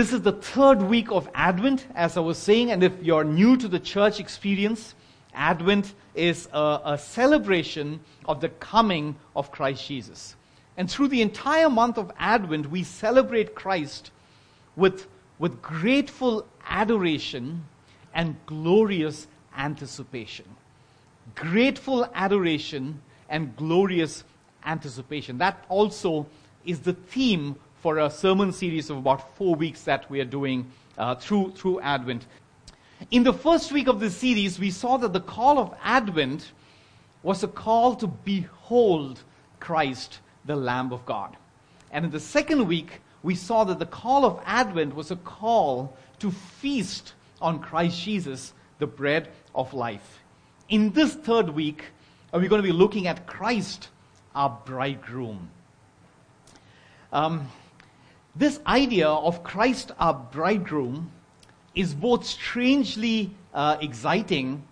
This is the third week of Advent, as I was saying, and if you're new to the church experience, Advent is a, a, celebration of the coming of Christ Jesus. And through the entire month of Advent, we celebrate Christ with, with grateful adoration and glorious anticipation. Grateful adoration and glorious anticipation. That also is the theme for a sermon series of about four weeks that we are doing uh, through, through Advent. In the first week of this series, we saw that the call of Advent was a call to behold Christ, the Lamb of God. And in the second week, we saw that the call of Advent was a call to feast on Christ Jesus, the bread of life. In this third week, we're going to be looking at Christ, our bridegroom. Um, this idea of Christ our bridegroom is both strangely uh, exciting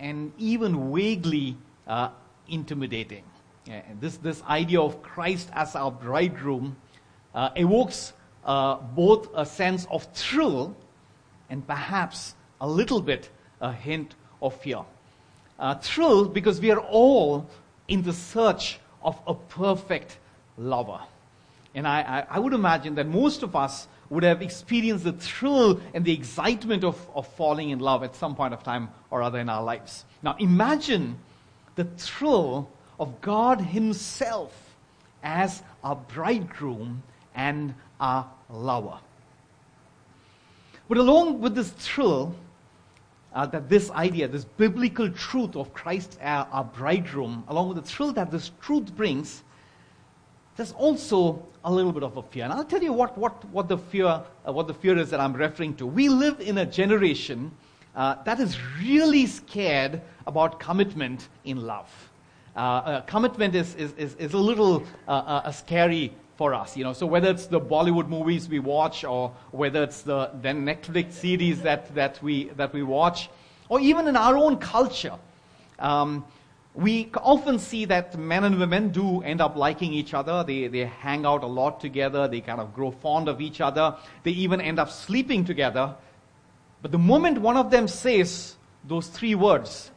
and even vaguely uh, intimidating. Yeah, this, this idea of Christ as our bridegroom uh, evokes uh, both a sense of thrill and perhaps a little bit a hint of fear. Uh, thrill because we are all in the search of a perfect lover. And I, I, I, would imagine that most of us would have experienced the thrill and the excitement of, of falling in love at some point of time or other in our lives. Now imagine the thrill of God Himself as our bridegroom and our lover. But along with this thrill, uh, that this idea, this biblical truth of Christ, our, our bridegroom, along with the thrill that this truth brings, there's also a little bit of a fear. And I'll tell you what, what, what, the, fear, uh, what the fear is that I'm referring to. We live in a generation uh, that is really scared about commitment in love. Uh, uh commitment is, is, is, is, a little uh, uh, scary for us. You know, so whether it's the Bollywood movies we watch, or whether it's the, the Netflix series that, that, we, that we watch, or even in our own culture, um, we often see that men and women do end up liking each other. They, they hang out a lot together. They kind of grow fond of each other. They even end up sleeping together. But the moment one of them says those three words,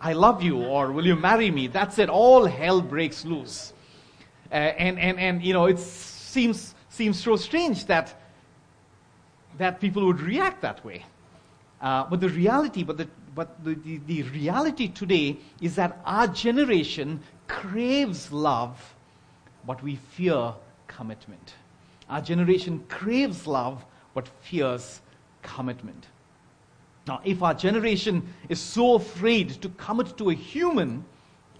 I love you, or will you marry me? That's it. All hell breaks loose. Uh, and, and, and, you know, it seems, seems so strange that, that people would react that way. Uh, but the reality, but, the, but the, the, the reality today is that our generation craves love, but we fear commitment. Our generation craves love, but fears commitment. Now, if our generation is so afraid to commit to a human,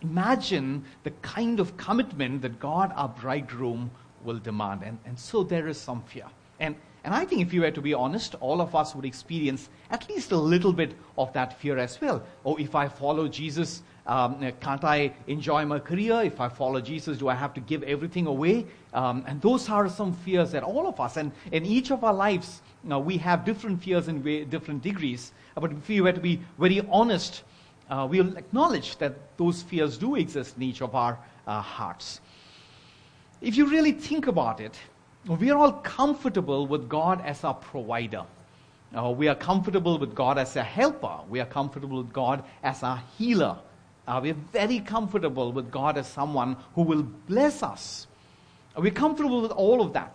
imagine the kind of commitment that God, our bridegroom, will demand. And, and so there is some fear. And, and I think if you were to be honest, all of us would experience at least a little bit of that fear as well. Oh, if I follow Jesus, um, can't I enjoy my career? If I follow Jesus, do I have to give everything away? Um, and those are some fears that all of us, and in each of our lives, you know, we have different fears in different degrees. But if we were to be very honest, uh, we'll acknowledge that those fears do exist in each of our uh, hearts. If you really think about it, we are all comfortable with God as our provider. Uh, we are comfortable with God as a helper. We are comfortable with God as our healer. Uh, we are very comfortable with God as someone who will bless us. We're comfortable with all of that.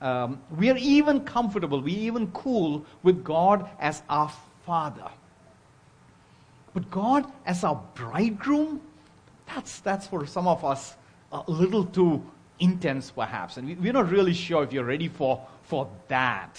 Um, we are even comfortable, we're even cool with God as our Father. But God as our bridegroom, that's, that's for some of us a little too intense, perhaps. And we, are not really sure if you're ready for, for that.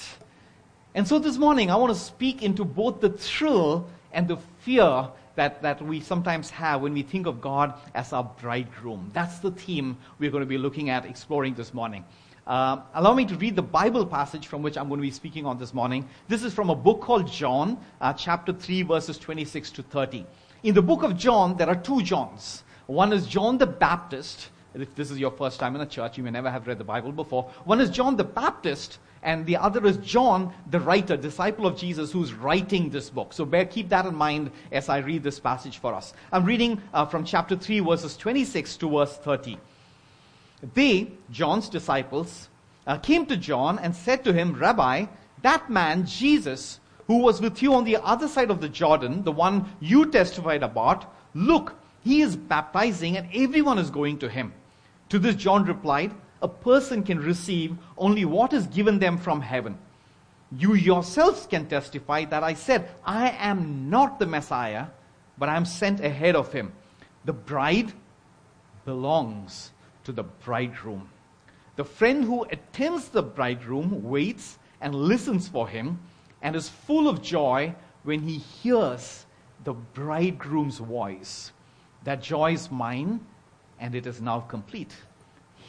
And so this morning, I want to speak into both the thrill and the fear that, that we sometimes have when we think of God as our bridegroom. That's the theme we're going to be looking at, exploring this morning. Uh, allow me to read the Bible passage from which I'm going to be speaking on this morning. This is from a book called John, uh, chapter 3, verses 26 to 30. In the book of John, there are two Johns. One is John the Baptist. If this is your first time in a church, you may never have read the Bible before. One is John the Baptist, and the other is John, the writer, disciple of Jesus, who's writing this book. So bear, keep that in mind as I read this passage for us. I'm reading uh, from chapter 3, verses 26 to verse 30. They, John's disciples, uh, came to John and said to him, Rabbi, that man, Jesus, who was with you on the other side of the Jordan, the one you testified about, look, he is baptizing and everyone is going to him. To this, John replied, A person can receive only what is given them from heaven. You yourselves can testify that I said, I am not the Messiah, but I am sent ahead of him. The bride belongs to the bridegroom. The friend who attends the bridegroom waits and listens for him and is full of joy when he hears the bridegroom's voice. That joy is mine, and it is now complete.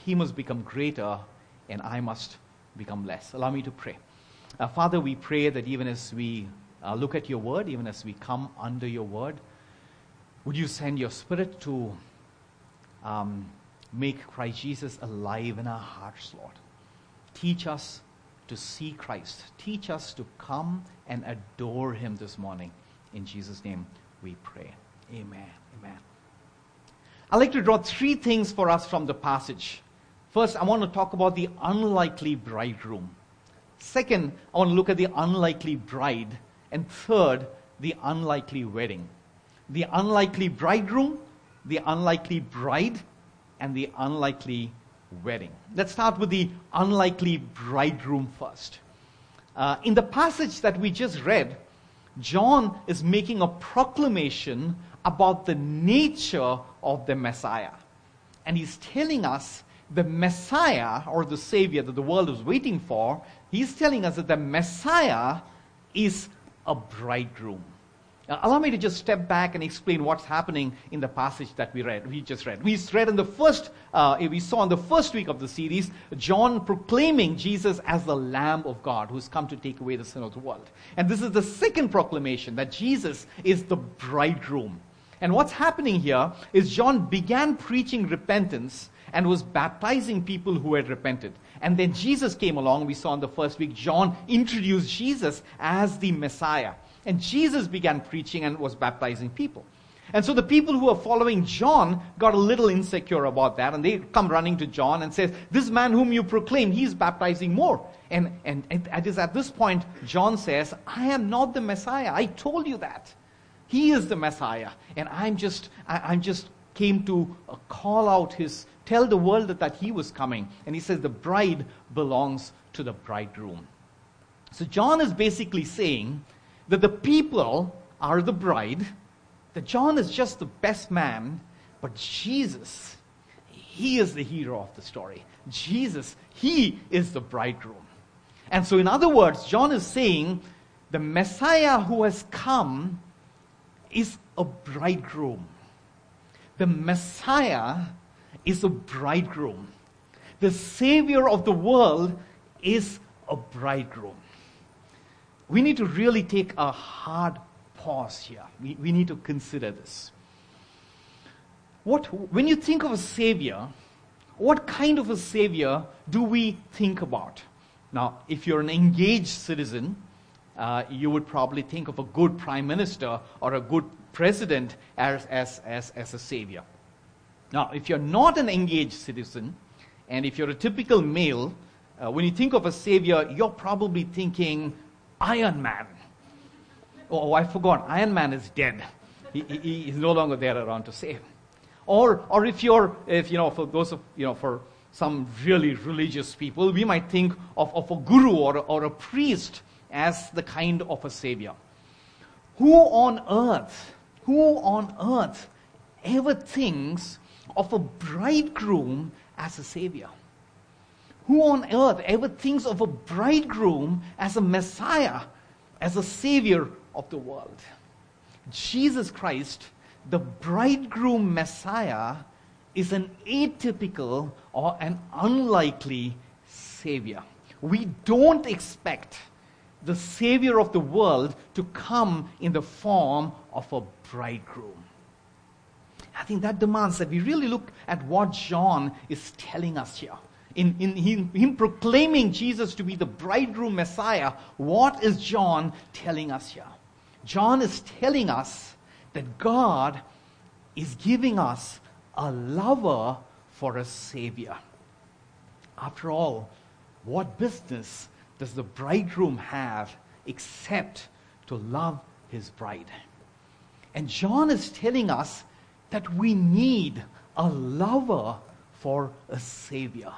He must become greater, and I must become less. Allow me to pray. Uh, Father, we pray that even as we uh, look at your word, even as we come under your word, would you send your spirit to um, make Christ Jesus alive in our hearts, Lord? Teach us to see Christ. Teach us to come and adore him this morning. In Jesus' name we pray. Amen. Amen. I'd like to draw three things for us from the passage. First, I want to talk about the unlikely bridegroom. Second, I want to look at the unlikely bride. And third, the unlikely wedding. The unlikely bridegroom, the unlikely bride, and the unlikely wedding. Let's start with the unlikely bridegroom first. Uh, in the passage that we just read, John is making a proclamation about the nature of the Messiah. And he's telling us the Messiah, or the Savior that the world is waiting for, he's telling us that the Messiah is a bridegroom. Now, allow me to just step back and explain what's happening in the passage that we read. We just read. We read in the first, uh, we saw in the first week of the series, John proclaiming Jesus as the Lamb of God who's come to take away the sin of the world. And this is the second proclamation that Jesus is the bridegroom. And what's happening here is John began preaching repentance and was baptizing people who had repented. And then Jesus came along. We saw in the first week, John introduced Jesus as the Messiah. And Jesus began preaching and was baptizing people. And so the people who are following John got a little insecure about that, and they come running to John and says, "This man whom you proclaim, he's baptizing more." And and, it is at this point John says, "I am not the Messiah. I told you that. He is the Messiah, and I'm just I, am just came to uh, call out his tell the world that, that he was coming." And he says, "The bride belongs to the bridegroom." So John is basically saying that the people are the bride, that John is just the best man, but Jesus, he is the hero of the story. Jesus, he is the bridegroom. And so, in other words, John is saying the Messiah who has come is a bridegroom. The Messiah is a bridegroom. The Savior of the world is a bridegroom we need to really take a hard pause here. We, we need to consider this. What, when you think of a savior, what kind of a savior do we think about? Now, if you're an engaged citizen, uh, you would probably think of a good prime minister or a good president as, as, as, as a savior. Now, if you're not an engaged citizen, and if you're a typical male, uh, when you think of a savior, you're probably thinking Iron Man. Oh, I forgot. Iron Man is dead. He, he, he's no longer there around to save. Or, or if you're, if you know, for those of, you know, for some really religious people, we might think of, of a guru or, or a priest as the kind of a savior. Who on earth, who on earth ever thinks of a bridegroom as a savior? Who on earth ever thinks of a bridegroom as a Messiah, as a Savior of the world? Jesus Christ, the bridegroom Messiah, is an atypical or an unlikely Savior. We don't expect the Savior of the world to come in the form of a bridegroom. I think that demands that we really look at what John is telling us here in, in him, him, proclaiming Jesus to be the bridegroom Messiah, what is John telling us here? John is telling us that God is giving us a lover for a savior. After all, what business does the bridegroom have except to love his bride? And John is telling us that we need a lover for a savior.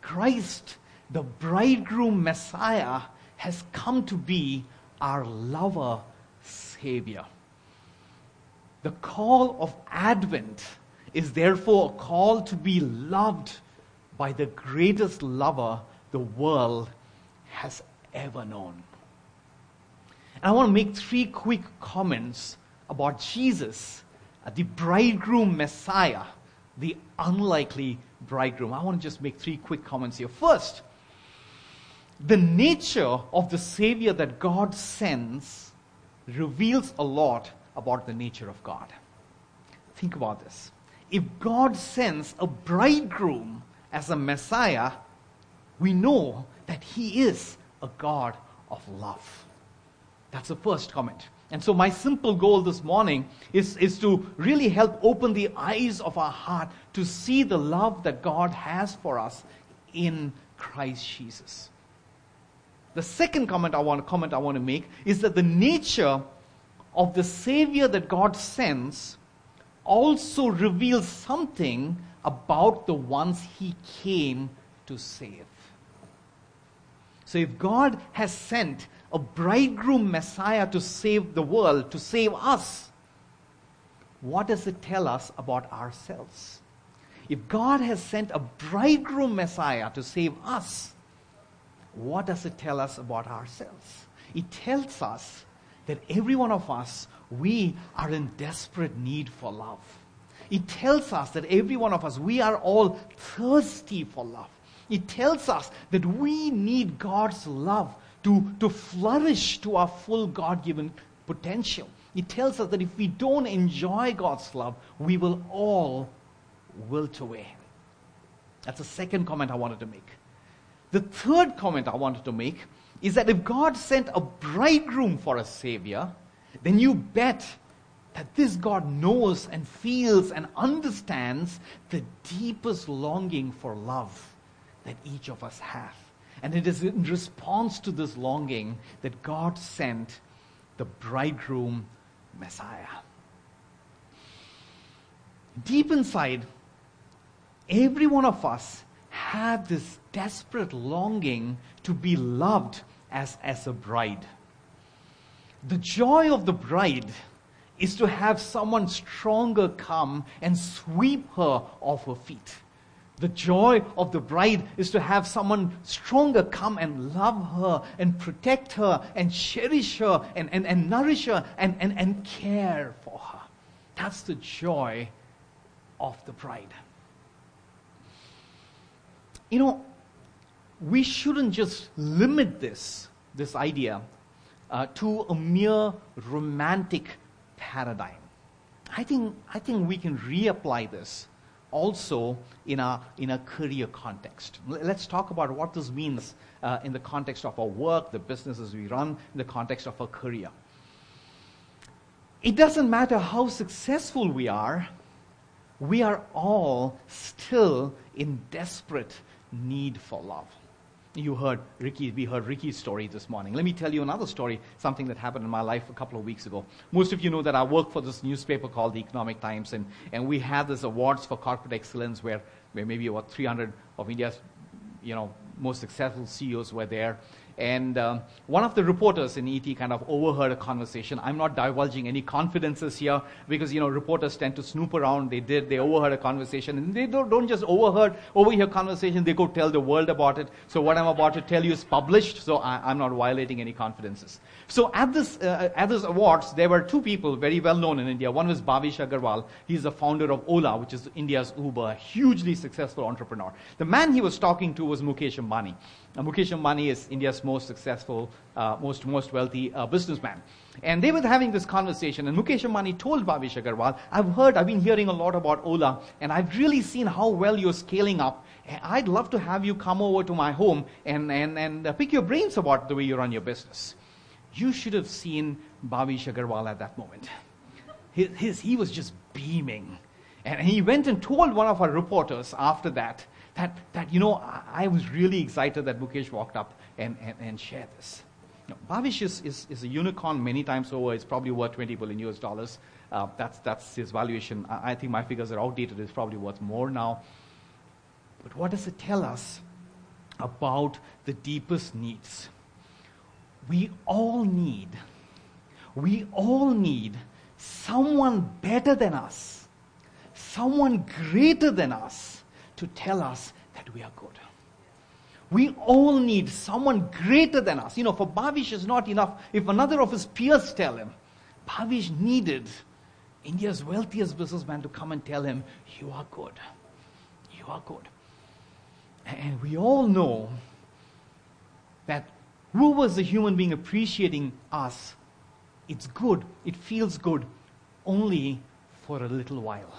Christ, the bridegroom Messiah, has come to be our lover savior. The call of Advent is therefore a call to be loved by the greatest lover the world has ever known. And I want to make three quick comments about Jesus, uh, the bridegroom Messiah, the unlikely bridegroom. I want to just make three quick comments here. First, the nature of the Savior that God sends reveals a lot about the nature of God. Think about this. If God sends a bridegroom as a Messiah, we know that He is a God of love. That's the first comment. And so, my simple goal this morning is, is to really help open the eyes of our heart to see the love that God has for us in Christ Jesus. The second comment I want, comment I want to make is that the nature of the Savior that God sends also reveals something about the ones He came to save. So, if God has sent a bridegroom Messiah to save the world, to save us, what does it tell us about ourselves? If God has sent a bridegroom Messiah to save us, what does it tell us about ourselves? It tells us that every one of us, we are in desperate need for love. It tells us that every one of us, we are all thirsty for love. It tells us that we need God's love to, to flourish to our full God given potential. It tells us that if we don't enjoy God's love, we will all wilt away. That's the second comment I wanted to make. The third comment I wanted to make is that if God sent a bridegroom for a savior, then you bet that this God knows and feels and understands the deepest longing for love that each of us have. And it is in response to this longing that God sent the bridegroom Messiah. Deep inside, every one of us had this desperate longing to be loved as, as a bride. The joy of the bride is to have someone stronger come and sweep her off her feet. The joy of the bride is to have someone stronger come and love her and protect her and cherish her and, and, and nourish her and, and, and care for her. That's the joy of the bride. You know, we shouldn't just limit this, this idea, uh, to a mere romantic paradigm. I think, I think we can reapply this also in a, in a career context. Let's talk about what this means uh, in the context of our work, the businesses we run, in the context of our career. It doesn't matter how successful we are, we are all still in desperate need for love. You heard Ricky, we heard Ricky's story this morning. Let me tell you another story, something that happened in my life a couple of weeks ago. Most of you know that I work for this newspaper called the Economic Times, and, and we have this awards for corporate excellence where, where maybe about 300 of India's you know, most successful CEOs were there. And um, one of the reporters in ET kind of overheard a conversation. I'm not divulging any confidences here because, you know, reporters tend to snoop around. They did, they overheard a conversation. And they don't, don't just overheard, overhear conversation, they go tell the world about it. So what I'm about to tell you is published, so I, am not violating any confidences. So at this, uh, at this awards, there were two people very well known in India. One was Bhavish Aggarwal. He's the founder of Ola, which is India's Uber, a hugely successful entrepreneur. The man he was talking to was Mukesh Ambani. Uh, Mukesh Ambani is India's most successful, uh, most, most wealthy uh, businessman. And they were having this conversation, and Mukesh Ambani told Bhavish Aggarwal, I've heard, I've been hearing a lot about Ola, and I've really seen how well you're scaling up. I'd love to have you come over to my home and, and, and uh, pick your brains about the way you run your business. You should have seen Bhavish Aggarwal at that moment. His, his, he was just beaming. And he went and told one of our reporters after that That, that you know, I, I was really excited that Mukesh walked up and, and, and shared this. You know, Bhavish is, is, is, a unicorn many times over. It's probably worth 20 billion US dollars. Uh, that's, that's his valuation. I, I think my figures are outdated. It's probably worth more now. But what does it tell us about the deepest needs? We all need, we all need someone better than us, someone greater than us to tell us that we are good. We all need someone greater than us. You know, for Bhavish is not enough if another of his peers tell him. Bhavish needed India's wealthiest businessman to come and tell him, You are good. You are good. And we all know that who was the human being appreciating us? It's good, it feels good only for a little while.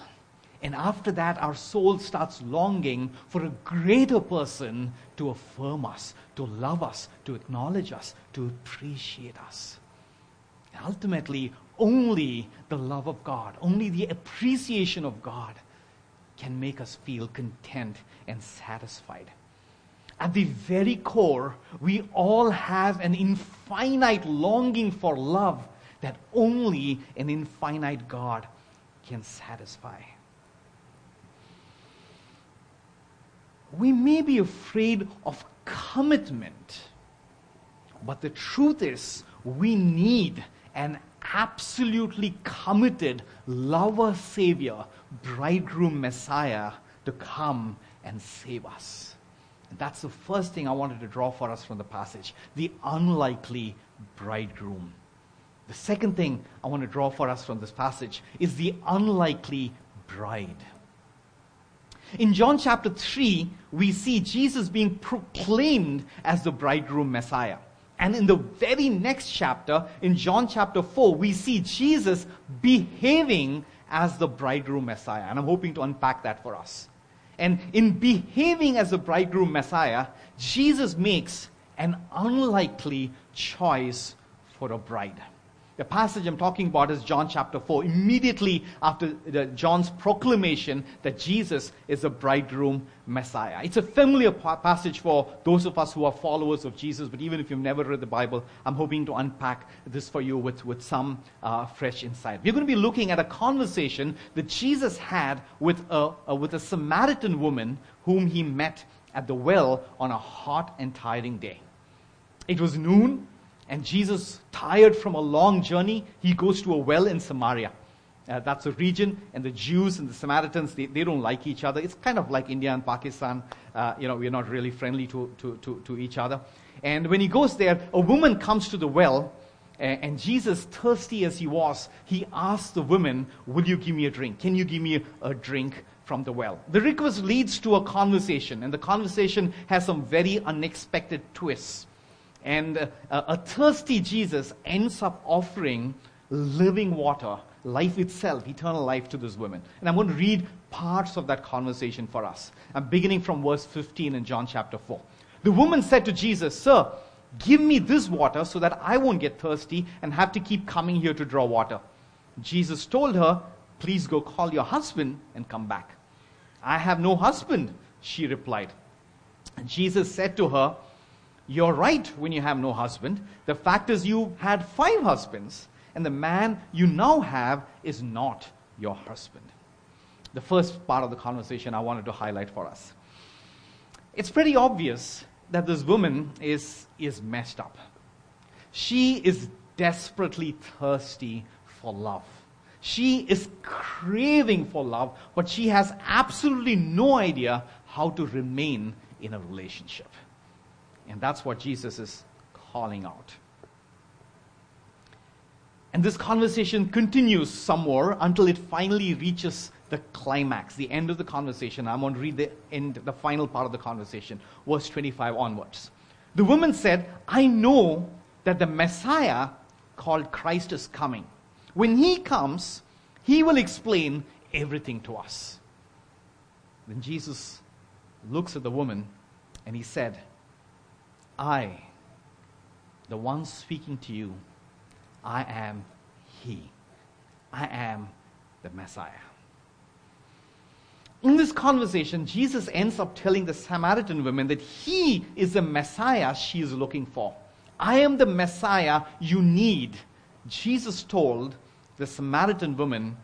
And after that, our soul starts longing for a greater person to affirm us, to love us, to acknowledge us, to appreciate us. And ultimately, only the love of God, only the appreciation of God can make us feel content and satisfied. At the very core, we all have an infinite longing for love that only an infinite God can satisfy. We may be afraid of commitment, but the truth is, we need an absolutely committed lover Savior, bridegroom Messiah to come and save us. And that's the first thing I wanted to draw for us from the passage the unlikely bridegroom. The second thing I want to draw for us from this passage is the unlikely bride. In John chapter 3, we see Jesus being proclaimed as the bridegroom Messiah. And in the very next chapter, in John chapter 4, we see Jesus behaving as the bridegroom Messiah. And I'm hoping to unpack that for us. And in behaving as the bridegroom Messiah, Jesus makes an unlikely choice for a bride. The passage I'm talking about is John chapter 4, immediately after the, John's proclamation that Jesus is the bridegroom Messiah. It's a familiar pa- passage for those of us who are followers of Jesus, but even if you've never read the Bible, I'm hoping to unpack this for you with, with some uh, fresh insight. We're going to be looking at a conversation that Jesus had with a, a, with a Samaritan woman whom he met at the well on a hot and tiring day. It was noon and Jesus, tired from a long journey, he goes to a well in Samaria. Uh, that's a region, and the Jews and the Samaritans, they, they don't like each other. It's kind of like India and Pakistan. Uh, you know, we're not really friendly to, to, to, to, each other. And when he goes there, a woman comes to the well, and, and Jesus, thirsty as he was, he asks the woman, Will you give me a drink? Can you give me a, a drink from the well? The request leads to a conversation, and the conversation has some very unexpected twists. And uh, a thirsty Jesus ends up offering living water, life itself, eternal life to this woman. And I'm going to read parts of that conversation for us. I'm beginning from verse 15 in John chapter 4. The woman said to Jesus, Sir, give me this water so that I won't get thirsty and have to keep coming here to draw water. Jesus told her, Please go call your husband and come back. I have no husband, she replied. Jesus said to her, you're right when you have no husband. The fact is, you had five husbands, and the man you now have is not your husband. The first part of the conversation I wanted to highlight for us. It's pretty obvious that this woman is, is messed up. She is desperately thirsty for love. She is craving for love, but she has absolutely no idea how to remain in a relationship. And that's what Jesus is calling out. And this conversation continues some more until it finally reaches the climax, the end of the conversation. I'm going to read the end, the final part of the conversation, verse 25 onwards. The woman said, I know that the Messiah called Christ is coming. When he comes, he will explain everything to us. Then Jesus looks at the woman and he said, I, the one speaking to you, I am He. I am the Messiah. in this conversation, Jesus ends up telling the Samaritan woman that he is the Messiah she is looking for. I am the Messiah you need. Jesus told the Samaritan woman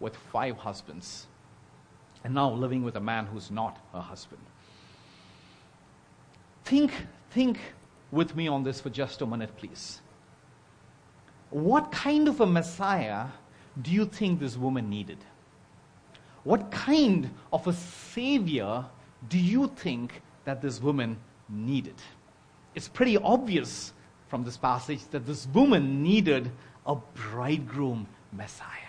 with five husbands and now living with a man who's not her husband. Think, think with me on this for just a minute, please. What kind of a Messiah do you think this woman needed? What kind of a Savior do you think that this woman needed? It's pretty obvious from this passage that this woman needed a bridegroom Messiah.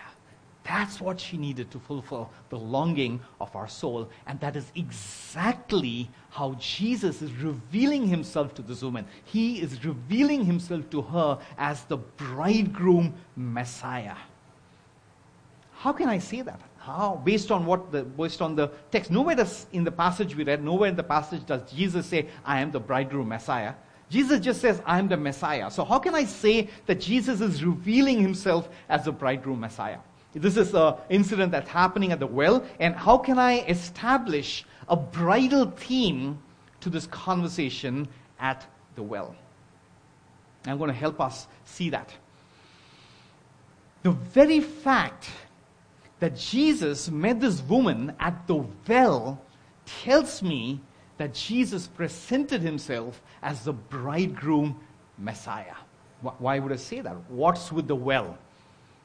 That's what she needed to fulfill the longing of our soul. And that is exactly how Jesus is revealing himself to this woman. He is revealing himself to her as the bridegroom Messiah. How can I say that? How? Based on what the based on the text. Nowhere does in the passage we read, nowhere in the passage does Jesus say, I am the bridegroom Messiah. Jesus just says, I am the Messiah. So how can I say that Jesus is revealing himself as the bridegroom Messiah? This is an incident that's happening at the well, and how can I establish a bridal theme to this conversation at the well? I'm going to help us see that. The very fact that Jesus met this woman at the well tells me that Jesus presented himself as the bridegroom Messiah. Why would I say that? What's with the well?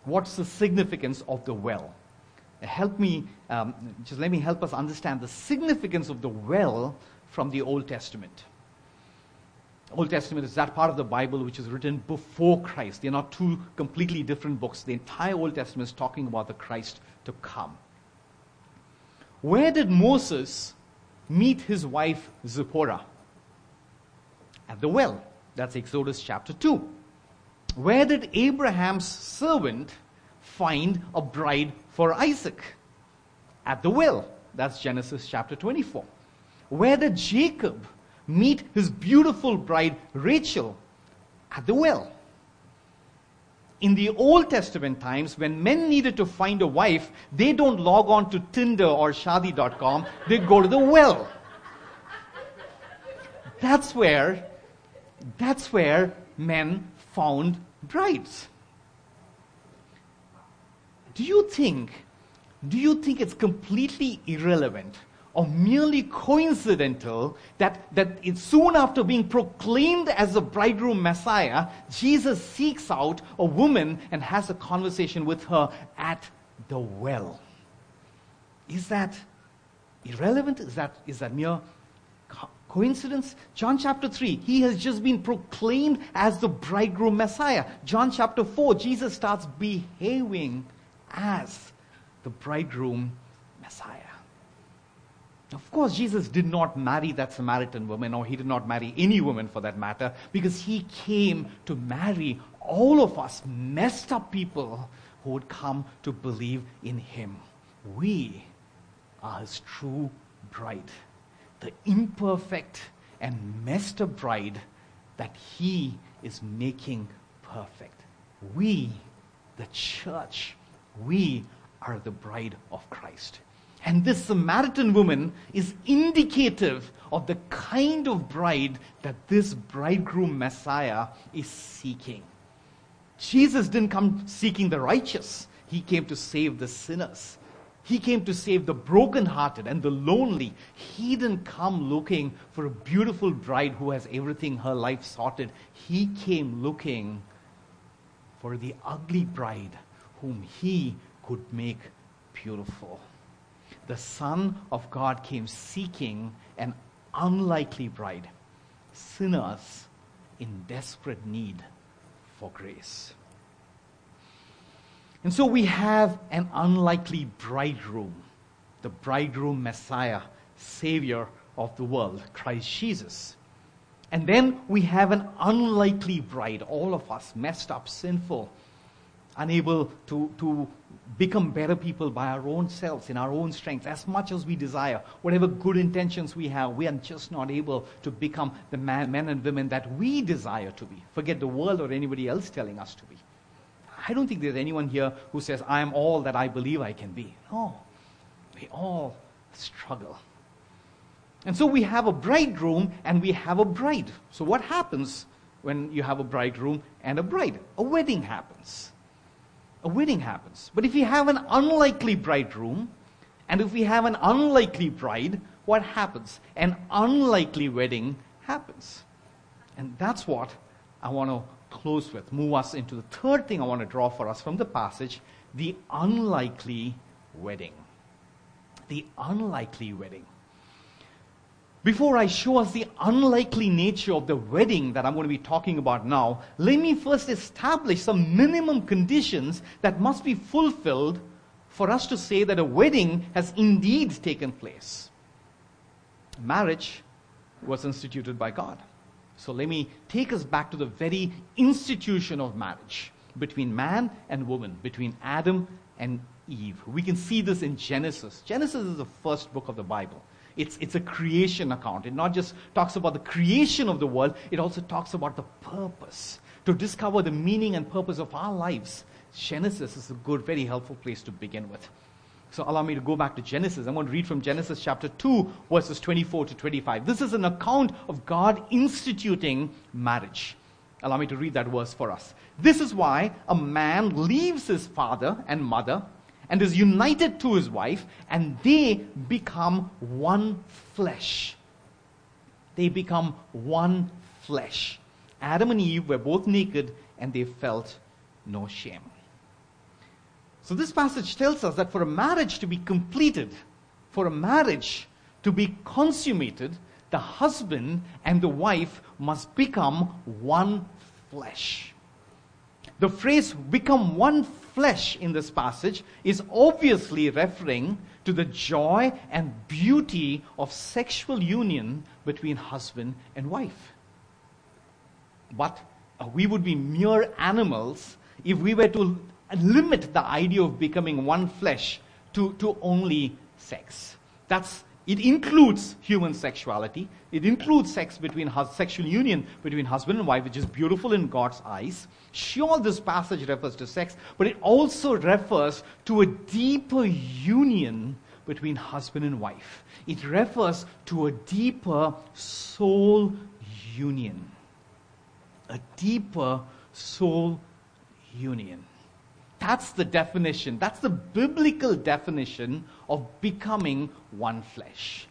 What's the significance of the well? Help me, um, just let me help us understand the significance of the well from the Old Testament. Old Testament is that part of the Bible which is written before Christ. They're not two completely different books. The entire Old Testament is talking about the Christ to come. Where did Moses meet his wife Zipporah? At the well. That's Exodus chapter 2. Where did Abraham's servant find a bride for Isaac? At the well. That's Genesis chapter 24. Where did Jacob meet his beautiful bride Rachel? At the well. In the Old Testament times, when men needed to find a wife, they don't log on to Tinder or Shaadi.com, they go to the well. That's where, that's where men found brides. Do you think, do you think it's completely irrelevant or merely coincidental that, that soon after being proclaimed as the bridegroom Messiah, Jesus seeks out a woman and has a conversation with her at the well? Is that irrelevant? Is that, is that mere Coincidence? John chapter 3, he has just been proclaimed as the bridegroom Messiah. John chapter 4, Jesus starts behaving as the bridegroom Messiah. Of course, Jesus did not marry that Samaritan woman, or he did not marry any woman for that matter, because he came to marry all of us messed up people who would come to believe in him. We are his true bride the imperfect and messed up bride that he is making perfect. We, the church, we are the bride of Christ. And this Samaritan woman is indicative of the kind of bride that this bridegroom Messiah is seeking. Jesus didn't come seeking the righteous, he came to save the sinners. He came to save the brokenhearted and the lonely. He didn't come looking for a beautiful bride who has everything her life sorted. He came looking for the ugly bride whom he could make beautiful. The Son of God came seeking an unlikely bride, sinners in desperate need for grace. And so we have an unlikely bridegroom, the bridegroom Messiah, Savior of the world, Christ Jesus. And then we have an unlikely bride, all of us messed up, sinful, unable to, to become better people by our own selves, in our own strength, as much as we desire. Whatever good intentions we have, we are just not able to become the man, men and women that we desire to be. Forget the world or anybody else telling us to be. I don't think there's anyone here who says, I am all that I believe I can be. No. We all struggle. And so we have a bridegroom and we have a bride. So what happens when you have a bridegroom and a bride? A wedding happens. A wedding happens. But if you have an unlikely bridegroom and if we have an unlikely bride, what happens? An unlikely wedding happens. And that's what I want to close with, move us into the third thing I want to draw for us from the passage the unlikely wedding. The unlikely wedding. Before I show us the unlikely nature of the wedding that I'm going to be talking about now, let me first establish some minimum conditions that must be fulfilled for us to say that a wedding has indeed taken place. Marriage was instituted by God. So let me take us back to the very institution of marriage between man and woman, between Adam and Eve. We can see this in Genesis. Genesis is the first book of the Bible. It's, it's a creation account. It not just talks about the creation of the world, it also talks about the purpose. To discover the meaning and purpose of our lives, Genesis is a good, very helpful place to begin with. So allow me to go back to Genesis. I'm going to read from Genesis chapter 2, verses 24 to 25. This is an account of God instituting marriage. Allow me to read that verse for us. This is why a man leaves his father and mother and is united to his wife, and they become one flesh. They become one flesh. Adam and Eve were both naked, and they felt no shame. So, this passage tells us that for a marriage to be completed, for a marriage to be consummated, the husband and the wife must become one flesh. The phrase become one flesh in this passage is obviously referring to the joy and beauty of sexual union between husband and wife. But uh, we would be mere animals if we were to limit the idea of becoming one flesh to, to only sex. That's, it includes human sexuality. It includes sex between sexual union between husband and wife, which is beautiful in God's eyes. Sure, this passage refers to sex, but it also refers to a deeper union between husband and wife. It refers to a deeper soul union. A deeper soul union. That's the definition. That's the biblical definition of becoming one flesh.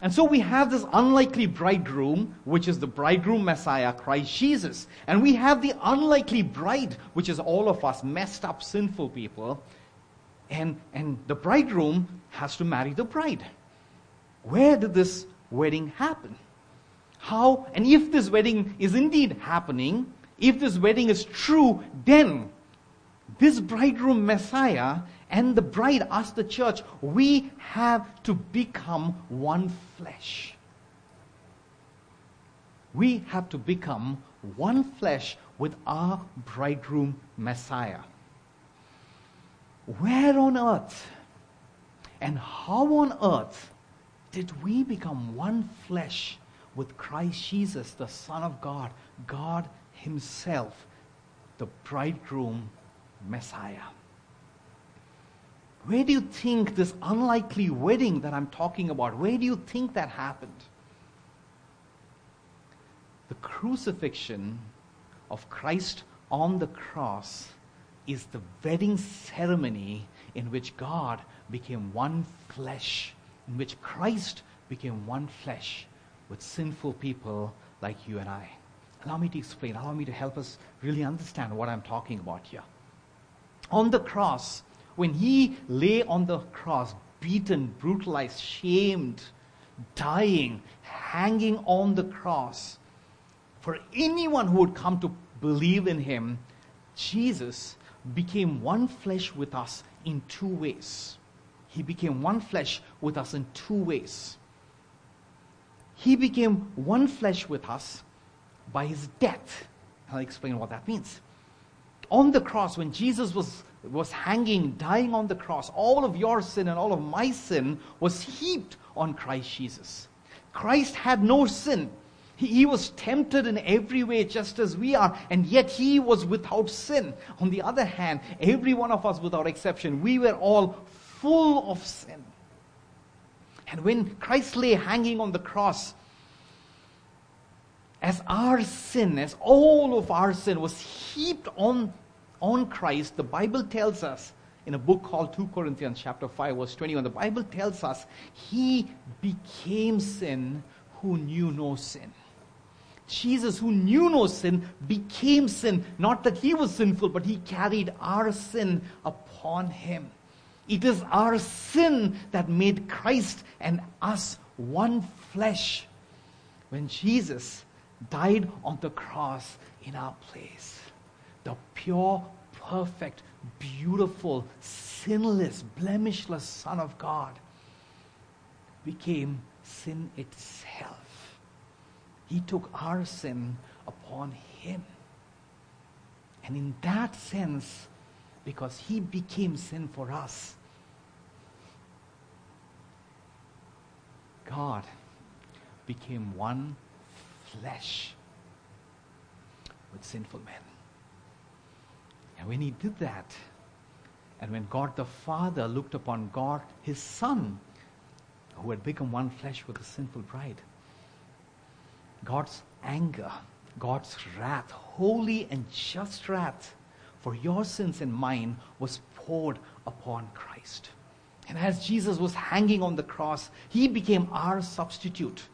And so we have this unlikely bridegroom, which is the bridegroom Messiah, Christ Jesus. And we have the unlikely bride, which is all of us, messed up, sinful people. And, and the bridegroom has to marry the bride. Where did this wedding happen? How, and if this wedding is indeed happening, if this wedding is true, then this bridegroom Messiah and the bride ask the church, we have to become one flesh. We have to become one flesh with our bridegroom Messiah. Where on earth and how on earth did we become one flesh with Christ Jesus, the Son of God, God Himself, the bridegroom Messiah. Where do you think this unlikely wedding that I'm talking about, where do you think that happened? The crucifixion of Christ on the cross is the wedding ceremony in which God became one flesh, in which Christ became one flesh with sinful people like you and I. Allow me to explain, allow me to help us really understand what I'm talking about here on the cross, when he lay on the cross, beaten, brutalized, shamed, dying, hanging on the cross, for anyone who would come to believe in him, Jesus became one flesh with us in two ways. He became one flesh with us in two ways. He became one flesh with us by his death. I'll explain what that means on the cross, when Jesus was, was hanging, dying on the cross, all of your sin and all of my sin was heaped on Christ Jesus. Christ had no sin. He, he was tempted in every way just as we are, and yet he was without sin. On the other hand, every one of us without exception, we were all full of sin. And when Christ lay hanging on the cross, as our sin, as all of our sin was heaped on, on Christ, the Bible tells us in a book called 2 Corinthians chapter 5 verse 21, the Bible tells us he became sin who knew no sin. Jesus, who knew no sin, became sin. Not that he was sinful, but he carried our sin upon him. It is our sin that made Christ and us one flesh. When Jesus died on the cross in our place, the pure, perfect, beautiful, sinless, blemishless Son of God became sin itself. He took our sin upon him. And in that sense, because he became sin for us, God became one flesh with sinful men. And when he did that, and when God the Father looked upon God, his Son, who had become one flesh with the sinful bride, God's anger, God's wrath, holy and just wrath for your sins and mine was poured upon Christ. And as Jesus was hanging on the cross, he became our substitute.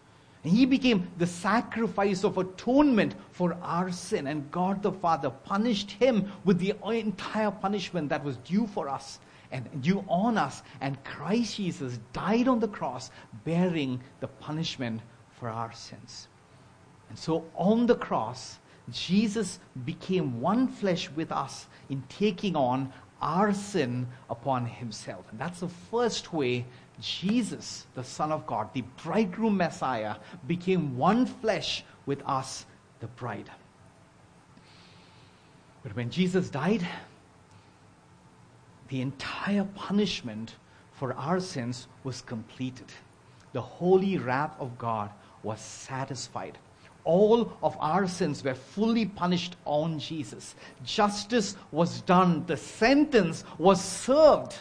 He became the sacrifice of atonement for our sin. And God the Father punished him with the entire punishment that was due for us and due on us. And Christ Jesus died on the cross, bearing the punishment for our sins. And so on the cross, Jesus became one flesh with us in taking on our sin upon himself. And that's the first way Jesus, the Son of God, the bridegroom Messiah, became one flesh with us, the bride. But when Jesus died, the entire punishment for our sins was completed. The holy wrath of God was satisfied all of our sins were fully punished on Jesus. Justice was done. The sentence was served.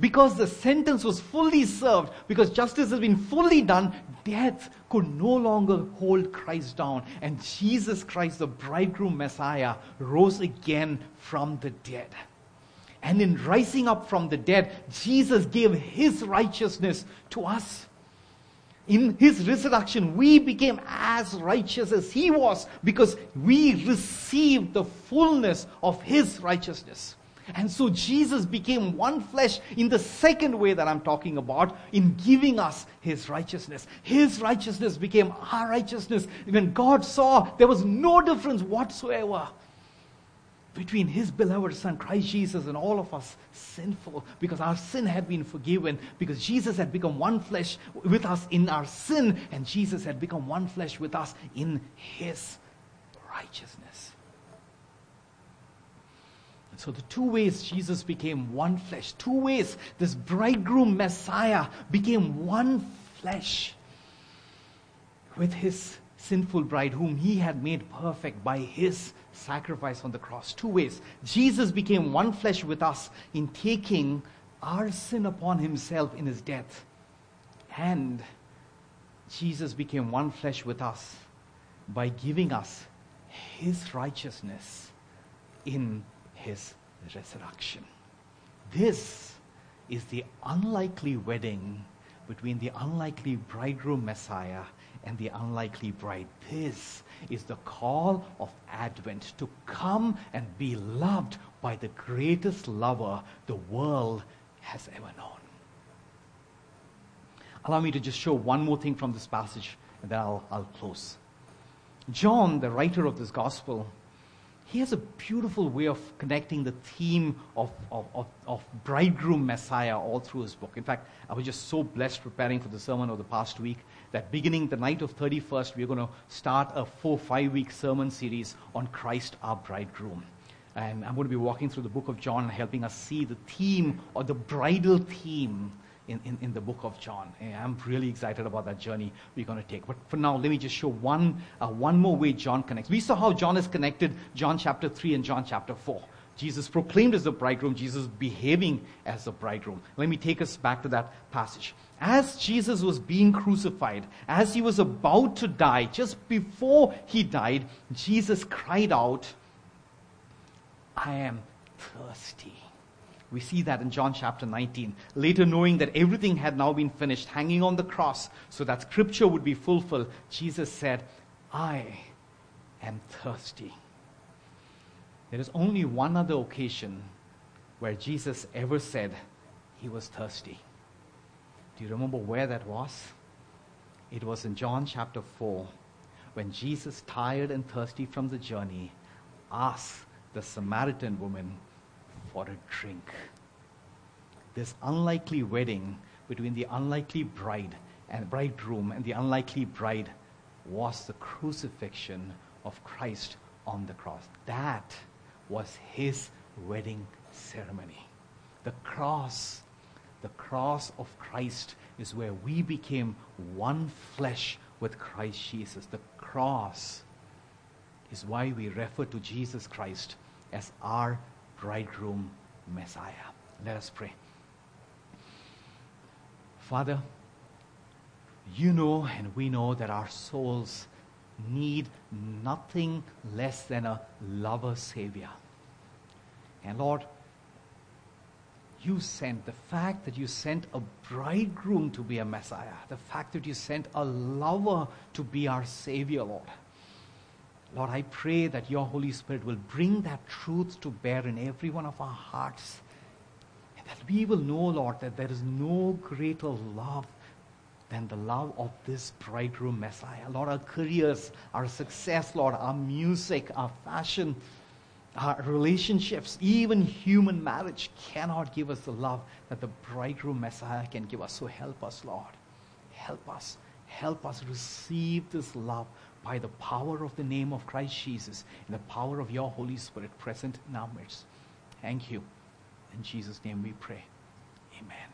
Because the sentence was fully served, because justice has been fully done, death could no longer hold Christ down. And Jesus Christ, the bridegroom Messiah, rose again from the dead. And in rising up from the dead, Jesus gave his righteousness to us in his resurrection, we became as righteous as he was because we received the fullness of his righteousness. And so Jesus became one flesh in the second way that I'm talking about, in giving us his righteousness. His righteousness became our righteousness. When God saw there was no difference whatsoever between his beloved son Christ Jesus and all of us sinful because our sin had been forgiven because Jesus had become one flesh with us in our sin and Jesus had become one flesh with us in his righteousness. So the two ways Jesus became one flesh, two ways this bridegroom Messiah became one flesh with his sinful bride whom he had made perfect by his sacrifice on the cross. Two ways. Jesus became one flesh with us in taking our sin upon himself in his death. And Jesus became one flesh with us by giving us his righteousness in his resurrection. This is the unlikely wedding between the unlikely bridegroom Messiah and the unlikely bride. This is the call of Advent to come and be loved by the greatest lover the world has ever known. Allow me to just show one more thing from this passage, and then I'll, I'll close. John, the writer of this gospel, he has a beautiful way of connecting the theme of, of, of, of, bridegroom Messiah all through his book. In fact, I was just so blessed preparing for the sermon of the past week that beginning the night of 31st, we're going to start a four, five week sermon series on Christ our bridegroom. And I'm going to be walking through the book of John, and helping us see the theme or the bridal theme in, in, in, the book of John. And I'm really excited about that journey we're going to take. But for now, let me just show one, uh, one more way John connects. We saw how John is connected, John chapter 3 and John chapter 4. Jesus proclaimed as the bridegroom, Jesus behaving as the bridegroom. Let me take us back to that passage. As Jesus was being crucified, as he was about to die, just before he died, Jesus cried out, I am thirsty. We see that in John chapter 19. Later, knowing that everything had now been finished, hanging on the cross, so that scripture would be fulfilled, Jesus said, I am thirsty. There is only one other occasion where Jesus ever said he was thirsty. Do you remember where that was? It was in John chapter 4 when Jesus, tired and thirsty from the journey, asked the Samaritan woman for a drink. This unlikely wedding between the unlikely bride and bridegroom and the unlikely bride was the crucifixion of Christ on the cross. That was his wedding ceremony. The cross, the cross of Christ is where we became one flesh with Christ Jesus. The cross is why we refer to Jesus Christ as our bridegroom Messiah. Let us pray. Father, you know and we know that our souls need nothing less than a lover Savior. And Lord, you sent, the fact that you sent a bridegroom to be a Messiah, the fact that you sent a lover to be our Savior, Lord. Lord, I pray that your Holy Spirit will bring that truth to bear in every one of our hearts. And that we will know, Lord, that there is no greater love than the love of this bridegroom Messiah. Lord, our careers, our success, Lord, our music, our fashion, our relationships, even human marriage cannot give us the love that the bridegroom Messiah can give us. So help us, Lord. Help us. Help us receive this love by the power of the name of Christ Jesus and the power of your Holy Spirit present in our midst. Thank you. In Jesus' name we pray. Amen.